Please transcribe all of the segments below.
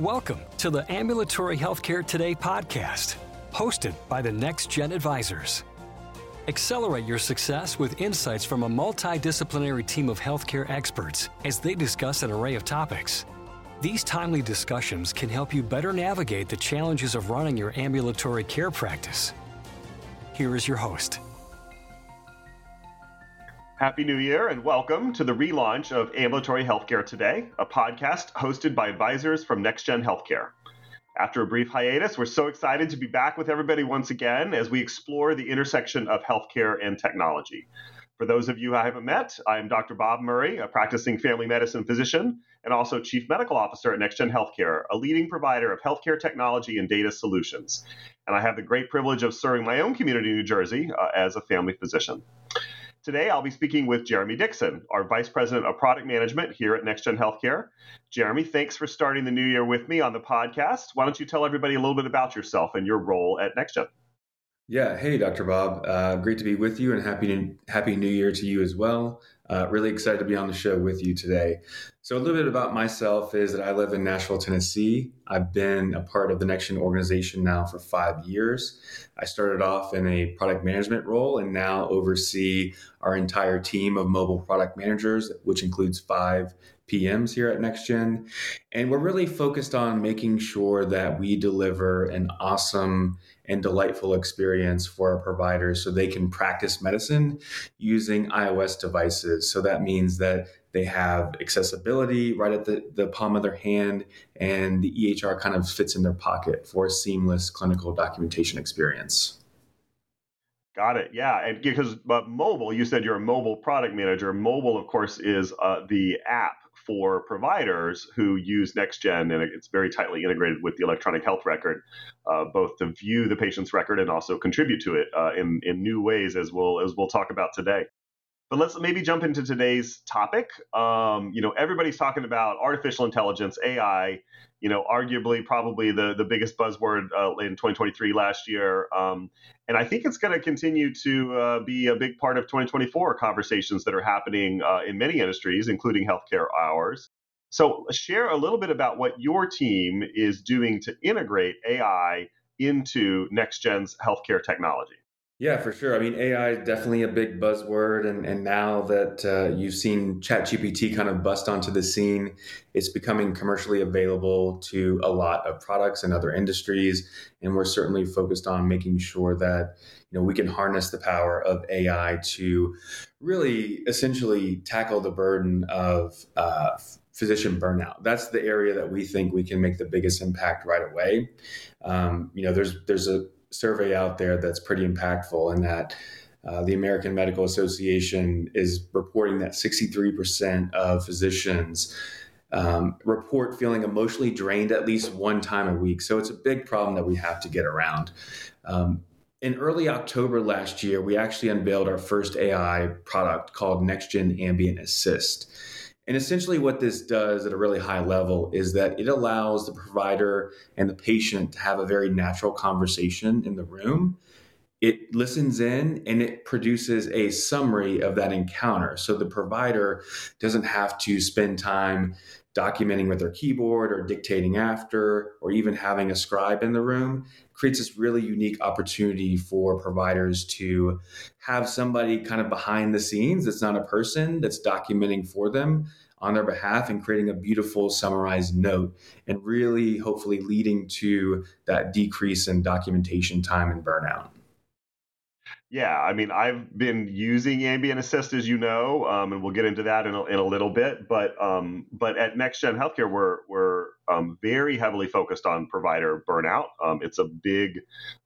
Welcome to the Ambulatory Healthcare Today podcast, hosted by the NextGen Advisors. Accelerate your success with insights from a multidisciplinary team of healthcare experts as they discuss an array of topics. These timely discussions can help you better navigate the challenges of running your ambulatory care practice. Here is your host. Happy New Year and welcome to the relaunch of Ambulatory Healthcare Today, a podcast hosted by advisors from NextGen Healthcare. After a brief hiatus, we're so excited to be back with everybody once again as we explore the intersection of healthcare and technology. For those of you I haven't met, I'm Dr. Bob Murry, a practicing family medicine physician and also Chief Medical Officer at NextGen Healthcare, a leading provider of healthcare technology and data solutions. And I have the great privilege of serving my own community New Jersey uh, as a family physician. Today, I'll be speaking with Jeremy Dixon, our Vice President of Product Management here at NextGen Healthcare. Jeremy, thanks for starting the new year with me on the podcast. Why don't you tell everybody a little bit about yourself and your role at NextGen? Yeah, hey, Dr. Bob. Uh, great to be with you, and happy happy New Year to you as well. Uh, really excited to be on the show with you today. So, a little bit about myself is that I live in Nashville, Tennessee. I've been a part of the NextGen organization now for five years. I started off in a product management role and now oversee our entire team of mobile product managers, which includes five PMs here at NextGen. And we're really focused on making sure that we deliver an awesome and delightful experience for our providers so they can practice medicine using iOS devices. So that means that they have accessibility right at the, the palm of their hand, and the EHR kind of fits in their pocket for a seamless clinical documentation experience. Got it. Yeah, and because but mobile, you said you're a mobile product manager. Mobile, of course, is uh, the app for providers who use NextGen, and it's very tightly integrated with the electronic health record, uh, both to view the patient's record and also contribute to it uh, in in new ways, as we'll as we'll talk about today. But let's maybe jump into today's topic. Um, you know, everybody's talking about artificial intelligence, AI. You know, arguably probably the the biggest buzzword uh, in 2023 last year, um, and I think it's going to continue to uh, be a big part of 2024 conversations that are happening uh, in many industries, including healthcare ours. So, share a little bit about what your team is doing to integrate AI into NextGen's healthcare technology. Yeah, for sure. I mean, AI is definitely a big buzzword, and and now that uh, you've seen ChatGPT kind of bust onto the scene, it's becoming commercially available to a lot of products and other industries, and we're certainly focused on making sure that you know we can harness the power of AI to really essentially tackle the burden of uh, physician burnout. That's the area that we think we can make the biggest impact right away. Um, you know, there's there's a survey out there that's pretty impactful in that uh, the American Medical Association is reporting that 63% of physicians um, report feeling emotionally drained at least one time a week. So it's a big problem that we have to get around. Um, in early October last year, we actually unveiled our first AI product called NextGen Ambient Assist. And essentially, what this does at a really high level is that it allows the provider and the patient to have a very natural conversation in the room. It listens in and it produces a summary of that encounter. So the provider doesn't have to spend time documenting with their keyboard or dictating after or even having a scribe in the room creates this really unique opportunity for providers to have somebody kind of behind the scenes that's not a person that's documenting for them on their behalf and creating a beautiful summarized note and really hopefully leading to that decrease in documentation time and burnout. Yeah, I mean, I've been using Ambient Assist, as you know, um, and we'll get into that in a, in a little bit. But um, but at NextGen Healthcare, we're we're um, very heavily focused on provider burnout. Um, it's a big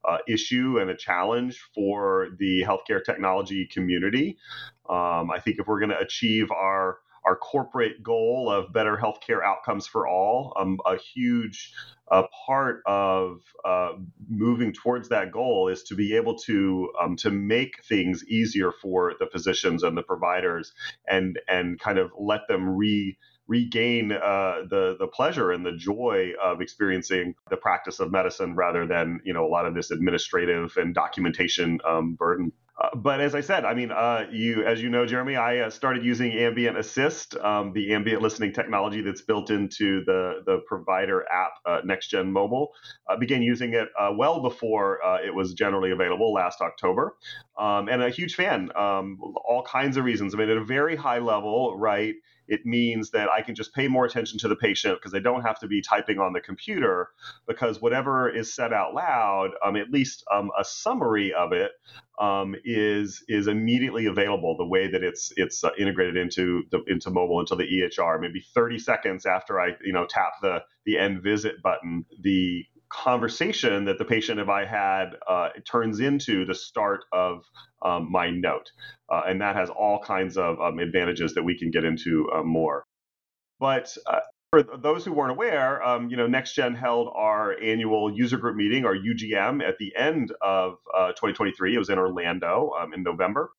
uh, issue and a challenge for the healthcare technology community. Um, I think if we're going to achieve our our corporate goal of better healthcare outcomes for all. Um, a huge uh, part of uh, moving towards that goal is to be able to um, to make things easier for the physicians and the providers, and and kind of let them re regain uh, the the pleasure and the joy of experiencing the practice of medicine rather than you know a lot of this administrative and documentation um, burden. Uh, but as I said, I mean, uh, you, as you know, Jeremy, I uh, started using Ambient Assist, um, the ambient listening technology that's built into the the provider app, uh, Gen Mobile. I began using it uh, well before it was generally available last October, um, and a huge fan. Um, all kinds of reasons. I mean, at a very high level, right? It means that I can just pay more attention to the patient because I don't have to be typing on the computer because whatever is said out loud, um, at least um, a summary of it, um, is is immediately available the way that it's it's uh, integrated into the into mobile into the EHR. Maybe 30 seconds after I you know tap the the end visit button, the conversation that the patient if I had uh, turns into the start of um, my note. Uh, and that has all kinds of um, advantages that we can get into uh, more. But uh, for those who weren't aware, um, you know, NextGen held our annual user group meeting, our UGM, at the end of uh, 2023. It was in Orlando um, in November.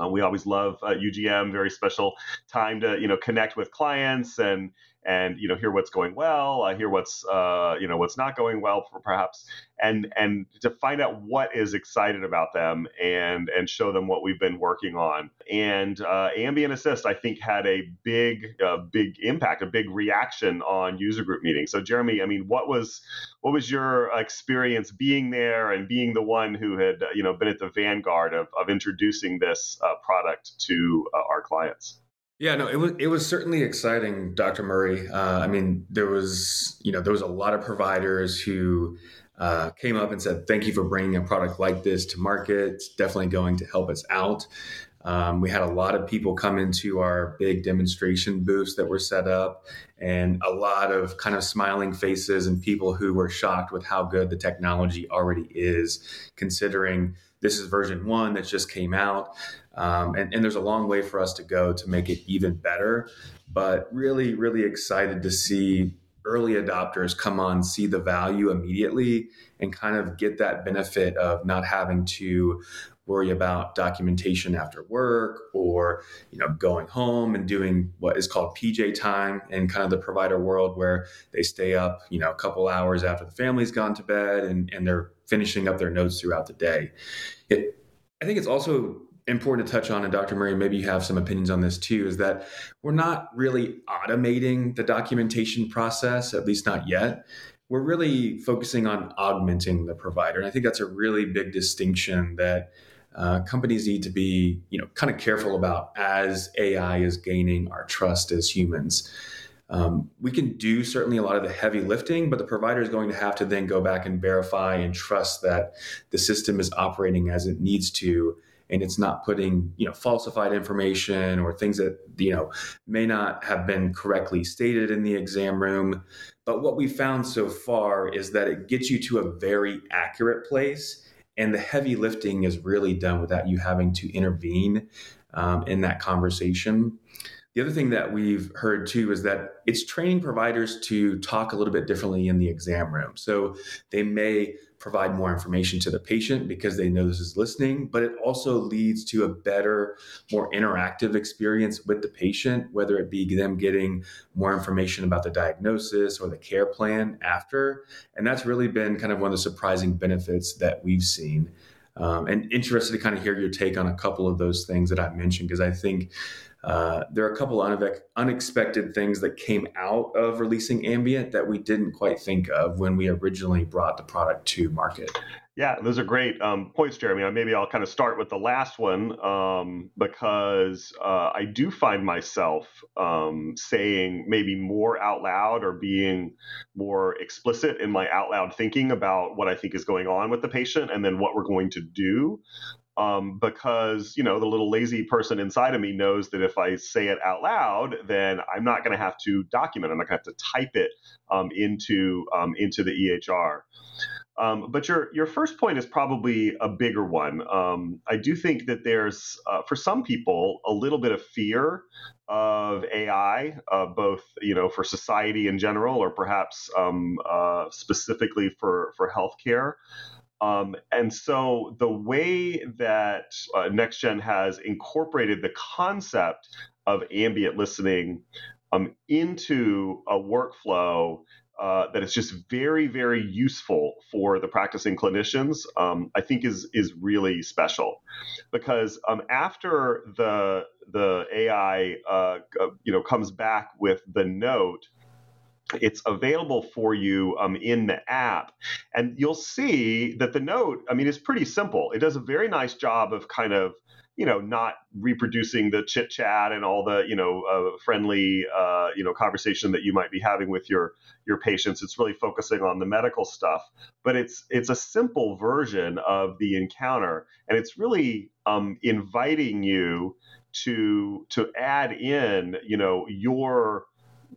Uh, we always love uh, UGM, very special time to you know connect with clients and and you know hear what's going well, uh, hear what's uh, you know what's not going well, for perhaps, and and to find out what is excited about them and and show them what we've been working on. And uh, Ambient Assist, I think, had a big uh, big impact, a big reaction on user group meetings. So Jeremy, I mean, what was what was your experience being there and being the one who had you know been at the vanguard of of introducing this uh, product to uh, our clients? Yeah, no, it was it was certainly exciting, Dr. Murry. Uh, I mean, there was you know there was a lot of providers who uh, came up and said, "Thank you for bringing a product like this to market. It's definitely going to help us out." Um, we had a lot of people come into our big demonstration booths that were set up, and a lot of kind of smiling faces and people who were shocked with how good the technology already is, considering this is version one that just came out. Um, and, and there's a long way for us to go to make it even better. But really, really excited to see early adopters come on, see the value immediately, and kind of get that benefit of not having to worry about documentation after work or you know going home and doing what is called PJ time in kind of the provider world where they stay up you know a couple hours after the family's gone to bed and, and they're finishing up their notes throughout the day. It, I think it's also important to touch on, and Dr. Murry, maybe you have some opinions on this too, is that we're not really automating the documentation process, at least not yet. We're really focusing on augmenting the provider. And I think that's a really big distinction that uh, companies need to be, you know, kind of careful about as AI is gaining our trust as humans. Um, we can do certainly a lot of the heavy lifting, but the provider is going to have to then go back and verify and trust that the system is operating as it needs to and it's not putting you know falsified information or things that you know may not have been correctly stated in the exam room. But what we found so far is that it gets you to a very accurate place and the heavy lifting is really done without you having to intervene um, in that conversation the other thing that we've heard too is that it's training providers to talk a little bit differently in the exam room. So they may provide more information to the patient because they know this is listening, but it also leads to a better, more interactive experience with the patient, whether it be them getting more information about the diagnosis or the care plan after. And that's really been kind of one of the surprising benefits that we've seen. Um, and interested to kind of hear your take on a couple of those things that I mentioned, because I think uh, there are a couple unexpected things that came out of releasing Ambient that we didn't quite think of when we originally brought the product to market. Yeah, those are great um, points, Jeremy. Maybe I'll kind of start with the last one um, because uh, I do find myself um, saying maybe more out loud or being more explicit in my out loud thinking about what I think is going on with the patient and then what we're going to do um, because you know the little lazy person inside of me knows that if I say it out loud, then I'm not going to have to document. I'm not going to have to type it um, into um, into the EHR. Um, but your your first point is probably a bigger one. Um, I do think that there's uh, for some people a little bit of fear of AI, uh, both you know for society in general, or perhaps um, uh, specifically for for healthcare. Um, and so the way that uh, NextGen has incorporated the concept of ambient listening um, into a workflow uh, that it's just very, very useful for the practicing clinicians, um, I think is is really special, because um, after the the AI, uh, you know, comes back with the note, it's available for you um, in the app. And you'll see that the note i mean is pretty simple. It does a very nice job of kind of you know not reproducing the chit chat and all the you know uh, friendly uh, you know conversation that you might be having with your your patients. It's really focusing on the medical stuff. But it's it's a simple version of the encounter. And it's really um, inviting you to to add in you know your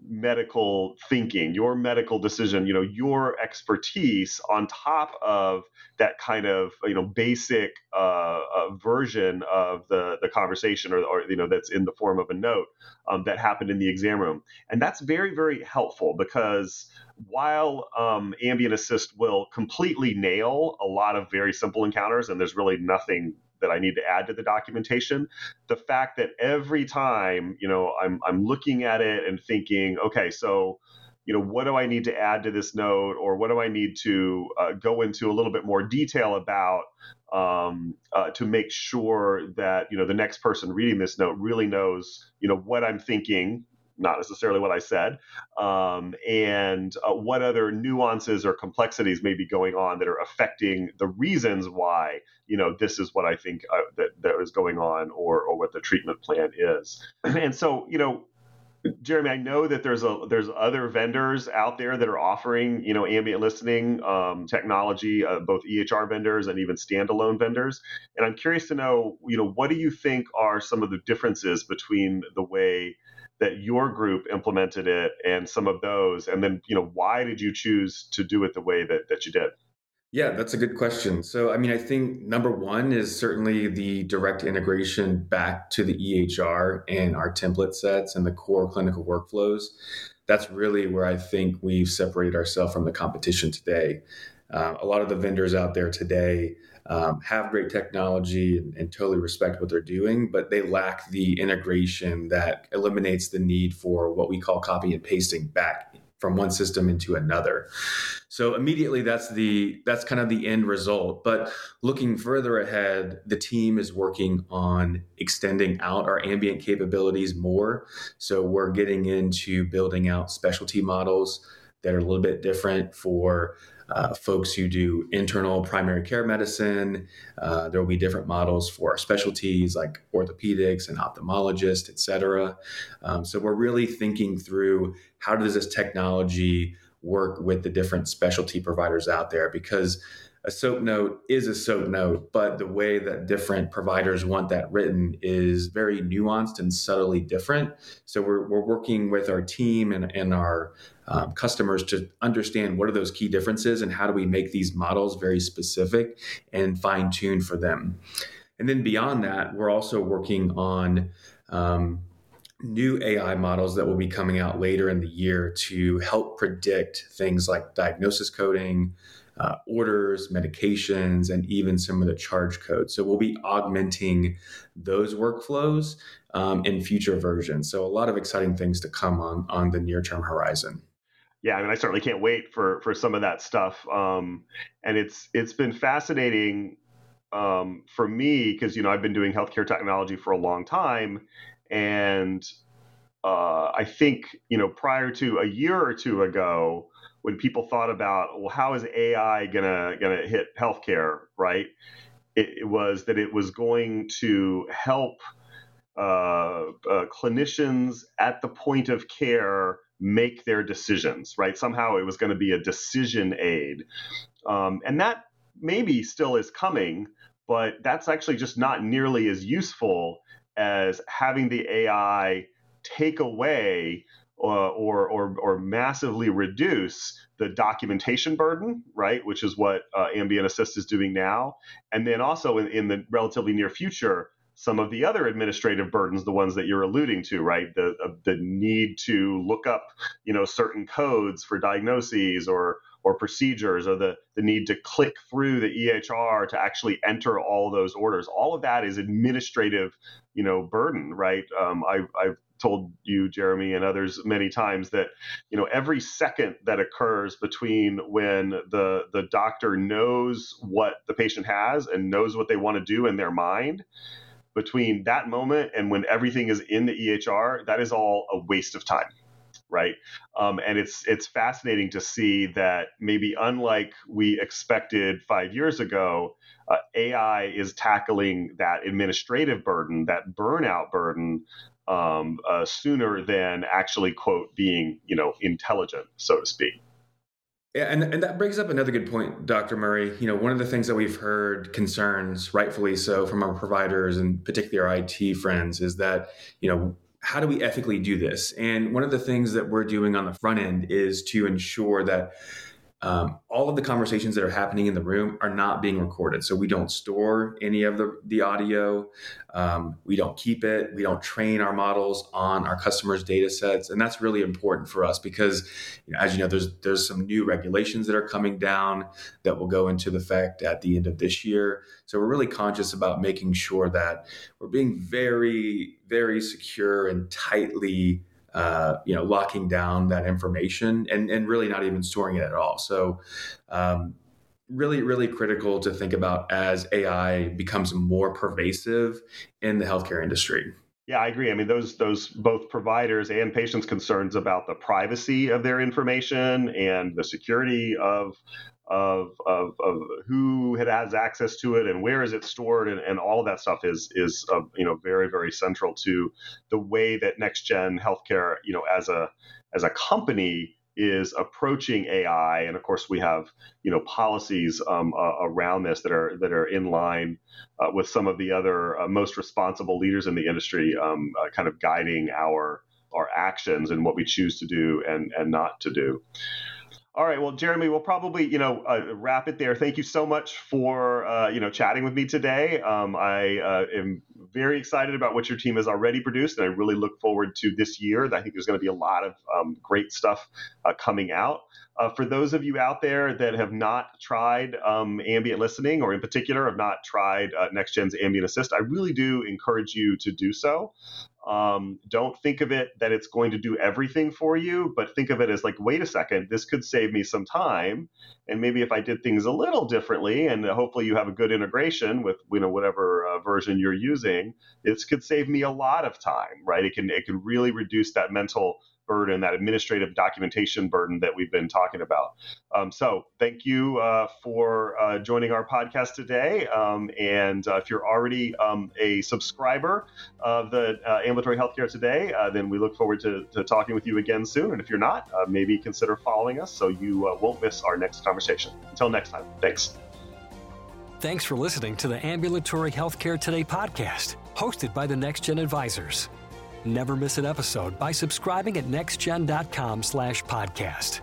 medical thinking, your medical decision, you know, your expertise on top of that kind of you know basic uh, uh, version of the the conversation, or, or, you know that's in the form of a note um, that happened in the exam room, and that's very very helpful because while um, ambient assist will completely nail a lot of very simple encounters, and there's really nothing that I need to add to the documentation. The fact that every time, you know, I'm I'm looking at it and thinking, okay, so you know, what do I need to add to this note, or what do I need to uh, go into a little bit more detail about um, uh, to make sure that you know the next person reading this note really knows, you know, what I'm thinking not necessarily what I said, um, and uh, what other nuances or complexities may be going on that are affecting the reasons why you know this is what I think uh, that that is going on, or or what the treatment plan is. And so you know. Jeremy, I know that there's a there's other vendors out there that are offering you know ambient listening um, technology, uh, both EHR vendors and even standalone vendors. And I'm curious to know, you know, what do you think are some of the differences between the way that your group implemented it and some of those and then you know why did you choose to do it the way that, that you did? Yeah that's a good question. So i mean i think number one is certainly the direct integration back to the ehr and our template sets and the core clinical workflows. That's really where i think we've separated ourselves from the competition today uh, a lot of the vendors out there today um, have great technology and, and, totally respect what they're doing, but they lack the integration that eliminates the need for what we call copy and pasting back from one system into another. So immediately that's the that's kind of the end result. But looking further ahead, the team is working on extending out our ambient capabilities more. So we're getting into building out specialty models that are a little bit different for uh, folks who do internal primary care medicine. Uh, there will be different models for our specialties like orthopedics and ophthalmologists, et cetera. Um, so we're really thinking through how does this technology work with the different specialty providers out there because a SOAP note is a SOAP note, but the way that different providers want that written is very nuanced and subtly different. So we're, we're working with our team and, and our um, customers to understand what are those key differences and how do we make these models very specific and fine tuned for them. And then beyond that, we're also working on um, new AI models that will be coming out later in the year to help predict things like diagnosis coding, uh, orders, medications, and even some of the charge codes. So we'll be augmenting those workflows um, in future versions. So a lot of exciting things to come on on the near term horizon. Yeah, I mean, I certainly can't wait for for some of that stuff. Um, and it's it's been fascinating um, for me because you know I've been doing healthcare technology for a long time, and uh, I think you know prior to a year or two ago, when people thought about, well, how is AI gonna gonna hit healthcare, right? It, it was that it was going to help uh, uh, clinicians at the point of care make their decisions, right? Somehow it was going to be a decision aid, um, and that maybe still is coming, but that's actually just not nearly as useful as having the AI take away or, or, or massively reduce the documentation burden, right, which is what uh, Ambient Assist is doing now, and then also in, in the relatively near future, some of the other administrative burdens, the ones that you're alluding to, right? The uh, the need to look up, you know, certain codes for diagnoses or or procedures, or the the need to click through the EHR to actually enter all those orders. All of that is administrative, you know, burden, right? Um, I, I've told you, Jeremy, and others many times that you know every second that occurs between when the the doctor knows what the patient has and knows what they want to do in their mind between that moment and when everything is in the EHR, that is all a waste of time right? Um, and it's it's fascinating to see that maybe unlike we expected five years ago, uh, AI is tackling that administrative burden, that burnout burden, um, uh, sooner than actually quote being you know intelligent, so to speak. Yeah, and, and that brings up another good point, Dr. Murry. You know, one of the things that we've heard concerns, rightfully so, from our providers and particularly our IT friends is that, you know, how do we ethically do this? And one of the things that we're doing on the front end is to ensure that um, all of the conversations that are happening in the room are not being recorded. So we don't store any of the, the audio. Um, we don't keep it. We don't train our models on our customers' data sets. And that's really important for us because, you know, as you know, there's, there's some new regulations that are coming down that will go into effect at the end of this year. So we're really conscious about making sure that we're being very, very secure and tightly uh, you know, locking down that information and, and really not even storing it at all. So, um, really, really critical to think about as AI becomes more pervasive in the healthcare industry. Yeah, I agree. I mean, those those both providers and patients' concerns about the privacy of their information and the security of of, of, of who has access to it and where is it stored and, and all of that stuff is is uh, you know very very central to the way that NextGen Healthcare you know as a as a company is approaching AI and of course we have you know policies um, uh, around this that are that are in line uh, with some of the other uh, most responsible leaders in the industry um, uh, kind of guiding our our actions and what we choose to do and and not to do. All right. Well, Jeremy, we'll probably you know uh, wrap it there. Thank you so much for uh, you know chatting with me today. Um, I uh, am very excited about what your team has already produced, and I really look forward to this year. I think there's going to be a lot of um, great stuff uh, coming out. Uh, for those of you out there that have not tried um, ambient listening, or in particular have not tried uh, NextGen's Ambient Assist, I really do encourage you to do so. Um, don't think of it that it's going to do everything for you, but think of it as like, wait a second, this could save me some time. And maybe if I did things a little differently, and hopefully you have a good integration with you know whatever uh, version you're using, this could save me a lot of time, right? It can it can really reduce that mental burden, that administrative documentation burden that we've been talking about. Um, so, thank you uh, for uh, joining our podcast today. Um, and uh, if you're already um, a subscriber of the uh, Ambulatory Healthcare Today, uh, then we look forward to, to, talking with you again soon. And if you're not, uh, maybe consider following us so you won't miss our next conversation. Until next time, thanks. Thanks for listening to the Ambulatory Healthcare Today podcast, hosted by the NextGen Advisors. Never miss an episode by subscribing at nextgen.com slash podcast.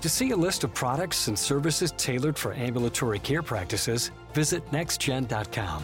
To see a list of products and services tailored for ambulatory care practices, visit nextgen.com.